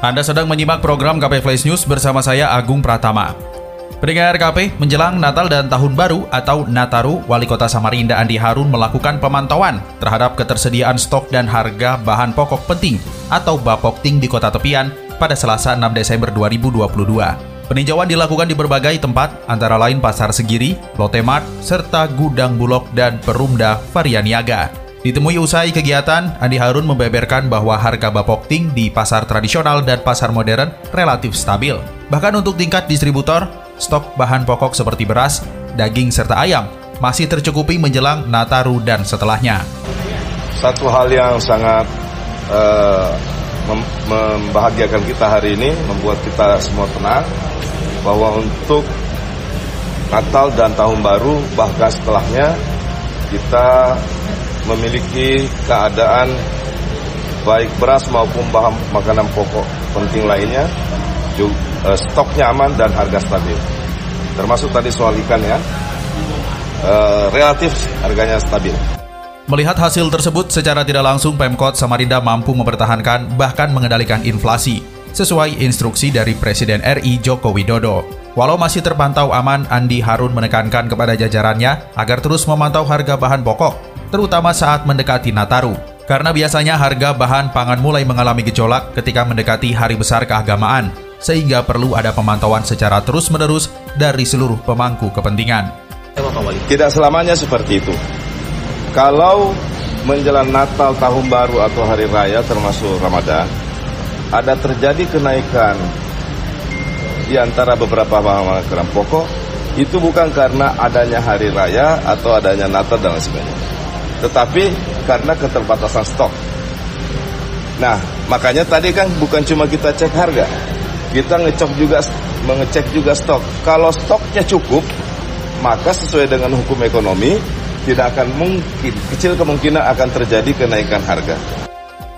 Anda sedang menyimak program KP Flash News bersama saya Agung Pratama. Pendengar KP, menjelang Natal dan Tahun Baru atau Nataru, Wali Kota Samarinda Andi Harun melakukan pemantauan terhadap ketersediaan stok dan harga bahan pokok penting atau Bapokting di kota tepian pada Selasa 6 Desember 2022. Peninjauan dilakukan di berbagai tempat, antara lain Pasar Segiri, Lotte Mart, serta Gudang Bulog dan Perumda Varianiaga. Ditemui usai kegiatan, Andi Harun membeberkan bahwa harga bapokting di pasar tradisional dan pasar modern relatif stabil. Bahkan untuk tingkat distributor, stok bahan pokok seperti beras, daging, serta ayam masih tercukupi menjelang Nataru dan setelahnya. Satu hal yang sangat uh, mem membahagiakan kita hari ini, membuat kita semua tenang, bahwa untuk Natal dan Tahun Baru, bahkan setelahnya, kita memiliki keadaan baik beras maupun bahan makanan pokok penting lainnya juga, eh, stoknya aman dan harga stabil. Termasuk tadi soal ikan ya. Eh, relatif harganya stabil. Melihat hasil tersebut secara tidak langsung Pemkot Samarinda mampu mempertahankan bahkan mengendalikan inflasi sesuai instruksi dari Presiden RI Joko Widodo. Walau masih terpantau aman, Andi Harun menekankan kepada jajarannya agar terus memantau harga bahan pokok terutama saat mendekati Nataru. Karena biasanya harga bahan pangan mulai mengalami gejolak ketika mendekati hari besar keagamaan, sehingga perlu ada pemantauan secara terus-menerus dari seluruh pemangku kepentingan. Tidak selamanya seperti itu. Kalau menjelang Natal, Tahun Baru atau Hari Raya termasuk Ramadan, ada terjadi kenaikan di antara beberapa bahan makanan pokok, itu bukan karena adanya Hari Raya atau adanya Natal dan sebagainya tetapi karena keterbatasan stok. Nah, makanya tadi kan bukan cuma kita cek harga, kita ngecek juga mengecek juga stok. Kalau stoknya cukup, maka sesuai dengan hukum ekonomi tidak akan mungkin kecil kemungkinan akan terjadi kenaikan harga.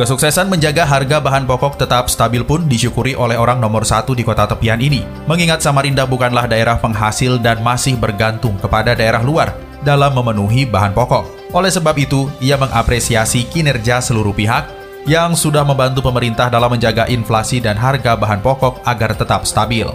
Kesuksesan menjaga harga bahan pokok tetap stabil pun disyukuri oleh orang nomor satu di kota tepian ini. Mengingat Samarinda bukanlah daerah penghasil dan masih bergantung kepada daerah luar dalam memenuhi bahan pokok. Oleh sebab itu, ia mengapresiasi kinerja seluruh pihak yang sudah membantu pemerintah dalam menjaga inflasi dan harga bahan pokok agar tetap stabil.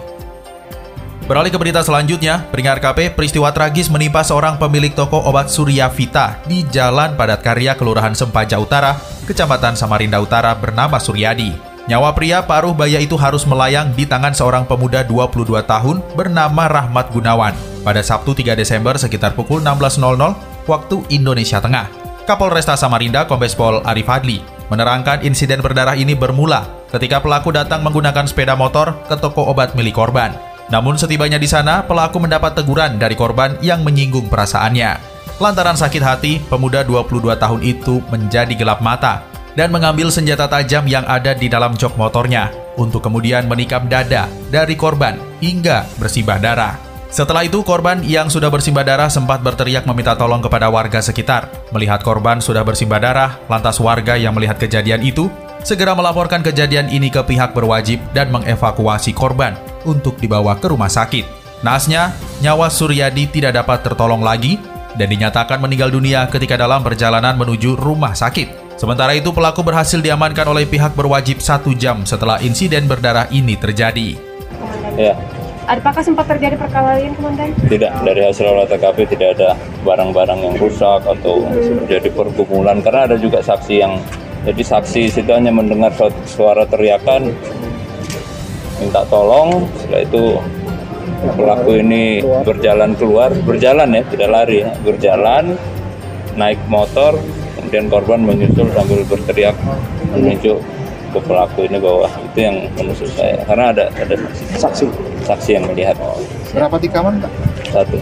Beralih ke berita selanjutnya, peringat KP, peristiwa tragis menimpa seorang pemilik toko obat Surya Vita di Jalan Padat Karya Kelurahan Sempaja Utara, Kecamatan Samarinda Utara bernama Suryadi. Nyawa pria paruh baya itu harus melayang di tangan seorang pemuda 22 tahun bernama Rahmat Gunawan pada Sabtu 3 Desember sekitar pukul 16.00 waktu Indonesia Tengah. Kapolresta Samarinda Kombes Pol Arif Adli menerangkan insiden berdarah ini bermula ketika pelaku datang menggunakan sepeda motor ke toko obat milik korban. Namun setibanya di sana, pelaku mendapat teguran dari korban yang menyinggung perasaannya. Lantaran sakit hati, pemuda 22 tahun itu menjadi gelap mata dan mengambil senjata tajam yang ada di dalam jok motornya untuk kemudian menikam dada dari korban hingga bersibah darah. Setelah itu, korban yang sudah bersimbah darah sempat berteriak meminta tolong kepada warga sekitar. Melihat korban sudah bersimbah darah, lantas warga yang melihat kejadian itu segera melaporkan kejadian ini ke pihak berwajib dan mengevakuasi korban untuk dibawa ke rumah sakit. Nasnya, nyawa Suryadi tidak dapat tertolong lagi dan dinyatakan meninggal dunia ketika dalam perjalanan menuju rumah sakit. Sementara itu, pelaku berhasil diamankan oleh pihak berwajib satu jam setelah insiden berdarah ini terjadi. Ya, Apakah sempat terjadi perkelahian, Komandan? Tidak, dari hasil olah TKP tidak ada barang-barang yang rusak atau hmm. jadi pergumulan karena ada juga saksi yang jadi saksi situ hanya mendengar suara teriakan minta tolong setelah itu pelaku ini berjalan keluar berjalan ya tidak lari ya berjalan naik motor kemudian korban menyusul sambil berteriak menuju ke pelaku ini bahwa itu yang menusuk saya karena ada ada saksi saksi yang melihat berapa tikaman pak satu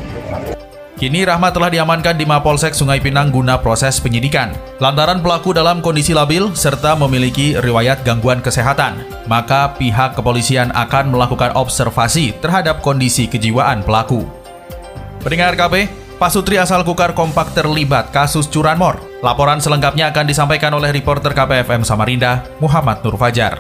Kini Rahmat telah diamankan di Mapolsek Sungai Pinang guna proses penyidikan. Lantaran pelaku dalam kondisi labil serta memiliki riwayat gangguan kesehatan, maka pihak kepolisian akan melakukan observasi terhadap kondisi kejiwaan pelaku. Pendengar KP, Pak Sutri asal Kukar kompak terlibat kasus curanmor. Laporan selengkapnya akan disampaikan oleh reporter KPFM Samarinda, Muhammad Nur Fajar.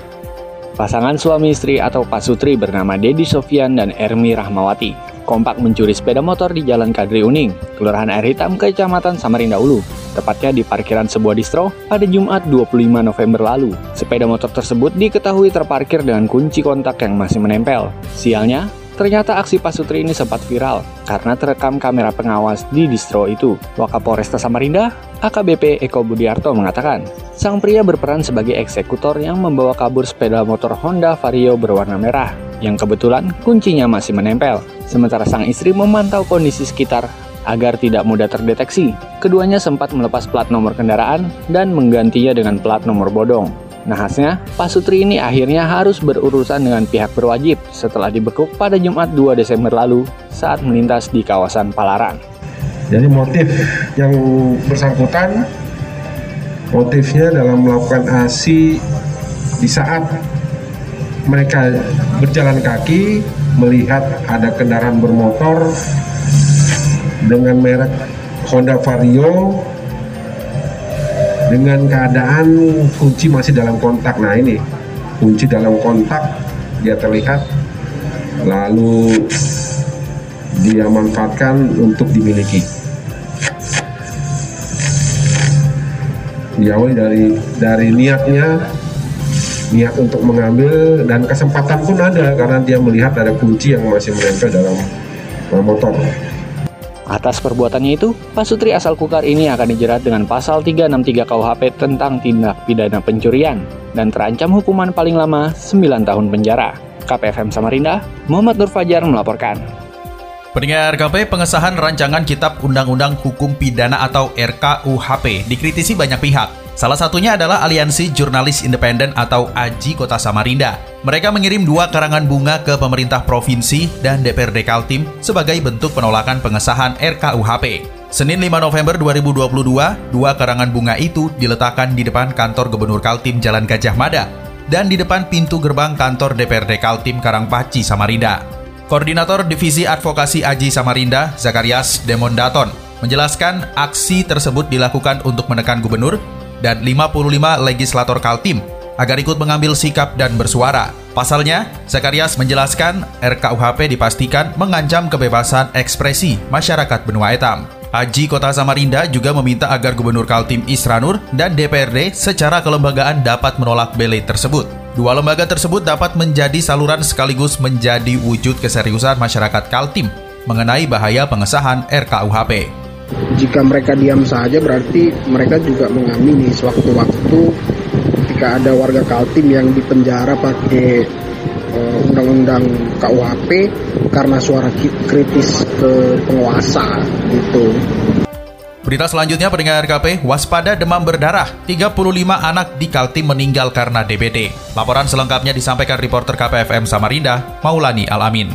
Pasangan suami istri atau Pak Sutri bernama Dedi Sofian dan Ermi Rahmawati kompak mencuri sepeda motor di Jalan Kadri Uning, Kelurahan Air Hitam, Kecamatan Samarinda Ulu. Tepatnya di parkiran sebuah distro pada Jumat 25 November lalu. Sepeda motor tersebut diketahui terparkir dengan kunci kontak yang masih menempel. Sialnya, Ternyata aksi Pak Sutri ini sempat viral karena terekam kamera pengawas di distro itu. Wakapolresta Samarinda, AKBP Eko Budiarto mengatakan, sang pria berperan sebagai eksekutor yang membawa kabur sepeda motor Honda Vario berwarna merah yang kebetulan kuncinya masih menempel. Sementara sang istri memantau kondisi sekitar agar tidak mudah terdeteksi. Keduanya sempat melepas plat nomor kendaraan dan menggantinya dengan plat nomor bodong. Nahasnya, Pak Sutri ini akhirnya harus berurusan dengan pihak berwajib setelah dibekuk pada Jumat 2 Desember lalu saat melintas di kawasan Palaran. Jadi motif yang bersangkutan, motifnya dalam melakukan aksi di saat mereka berjalan kaki melihat ada kendaraan bermotor dengan merek Honda Vario dengan keadaan kunci masih dalam kontak. Nah ini kunci dalam kontak dia terlihat. Lalu dia manfaatkan untuk dimiliki diawali dari dari niatnya niat untuk mengambil dan kesempatan pun ada karena dia melihat ada kunci yang masih menempel dalam motor. Atas perbuatannya itu, Pak Sutri asal Kukar ini akan dijerat dengan pasal 363 KUHP tentang tindak pidana pencurian dan terancam hukuman paling lama 9 tahun penjara. KPFM Samarinda, Muhammad Nur Fajar melaporkan. Pendengar KP, pengesahan rancangan Kitab Undang-Undang Hukum Pidana atau RKUHP dikritisi banyak pihak. Salah satunya adalah Aliansi Jurnalis Independen atau AJI Kota Samarinda. Mereka mengirim dua karangan bunga ke pemerintah provinsi dan DPRD Kaltim sebagai bentuk penolakan pengesahan RKUHP. Senin 5 November 2022, dua karangan bunga itu diletakkan di depan kantor Gubernur Kaltim Jalan Gajah Mada dan di depan pintu gerbang kantor DPRD Kaltim Karangpaci Samarinda. Koordinator Divisi Advokasi Aji Samarinda, Zakarias Demondaton, menjelaskan aksi tersebut dilakukan untuk menekan gubernur dan 55 legislator Kaltim agar ikut mengambil sikap dan bersuara. Pasalnya, Zakarias menjelaskan RKUHP dipastikan mengancam kebebasan ekspresi masyarakat benua etam. Haji Kota Samarinda juga meminta agar Gubernur Kaltim Isranur dan DPRD secara kelembagaan dapat menolak bele tersebut. Dua lembaga tersebut dapat menjadi saluran sekaligus menjadi wujud keseriusan masyarakat Kaltim mengenai bahaya pengesahan RKUHP jika mereka diam saja berarti mereka juga mengamini sewaktu-waktu ketika ada warga Kaltim yang dipenjara pakai uh, undang-undang KUHP karena suara kritis ke penguasa gitu. Berita selanjutnya pendengar KP, waspada demam berdarah. 35 anak di Kaltim meninggal karena DBD. Laporan selengkapnya disampaikan reporter KPFM Samarinda, Maulani Alamin.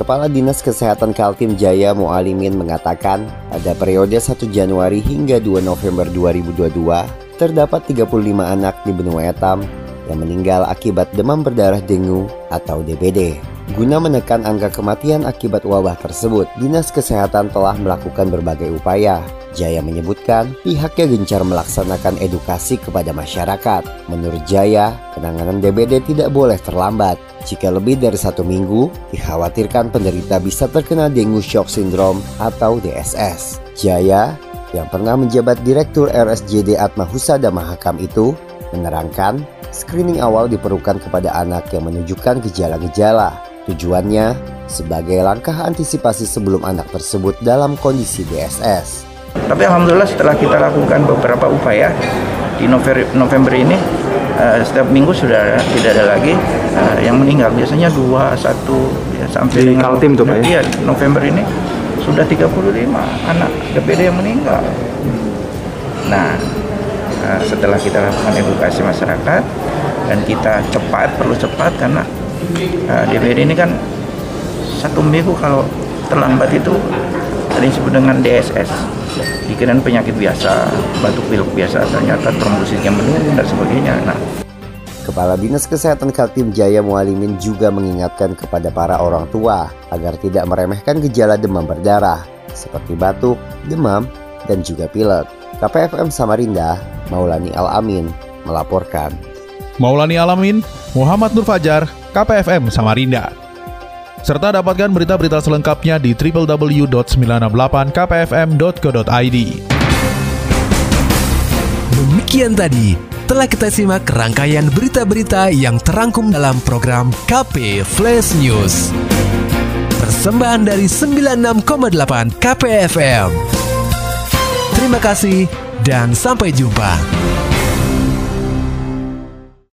Kepala Dinas Kesehatan Kaltim Jaya Mualimin mengatakan, pada periode 1 Januari hingga 2 November 2022, terdapat 35 anak di benua etam yang meninggal akibat demam berdarah dengue atau DBD. Guna menekan angka kematian akibat wabah tersebut, Dinas Kesehatan telah melakukan berbagai upaya, Jaya menyebutkan pihaknya gencar melaksanakan edukasi kepada masyarakat. Menurut Jaya, penanganan DBD tidak boleh terlambat. Jika lebih dari satu minggu, dikhawatirkan penderita bisa terkena dengue shock syndrome atau DSS. Jaya, yang pernah menjabat Direktur RSJD Atma Husada Mahakam itu, menerangkan screening awal diperlukan kepada anak yang menunjukkan gejala-gejala. Tujuannya sebagai langkah antisipasi sebelum anak tersebut dalam kondisi DSS. Tapi alhamdulillah setelah kita lakukan beberapa upaya di November ini uh, setiap minggu sudah tidak ada lagi uh, yang meninggal. Biasanya dua, satu, ya, sampai di dengan tim tuh Pak ya? Iya, November ini sudah 35 anak DPD yang meninggal. Nah, uh, setelah kita lakukan edukasi masyarakat dan kita cepat, perlu cepat karena uh, DPD ini kan satu minggu kalau terlambat itu disebut dengan DSS dikirain penyakit biasa batuk pilek biasa ternyata trombositnya menurun dan sebagainya nah Kepala Dinas Kesehatan Kaltim Jaya Mualimin juga mengingatkan kepada para orang tua agar tidak meremehkan gejala demam berdarah seperti batuk, demam, dan juga pilek. KPFM Samarinda, Maulani Al-Amin, melaporkan. Maulani Alamin, Muhammad Nur Fajar, KPFM Samarinda. Serta dapatkan berita-berita selengkapnya di www.968kpfm.co.id. Demikian tadi telah kita simak rangkaian berita-berita yang terangkum dalam program KP Flash News. Persembahan dari 96,8 KPFM. Terima kasih dan sampai jumpa.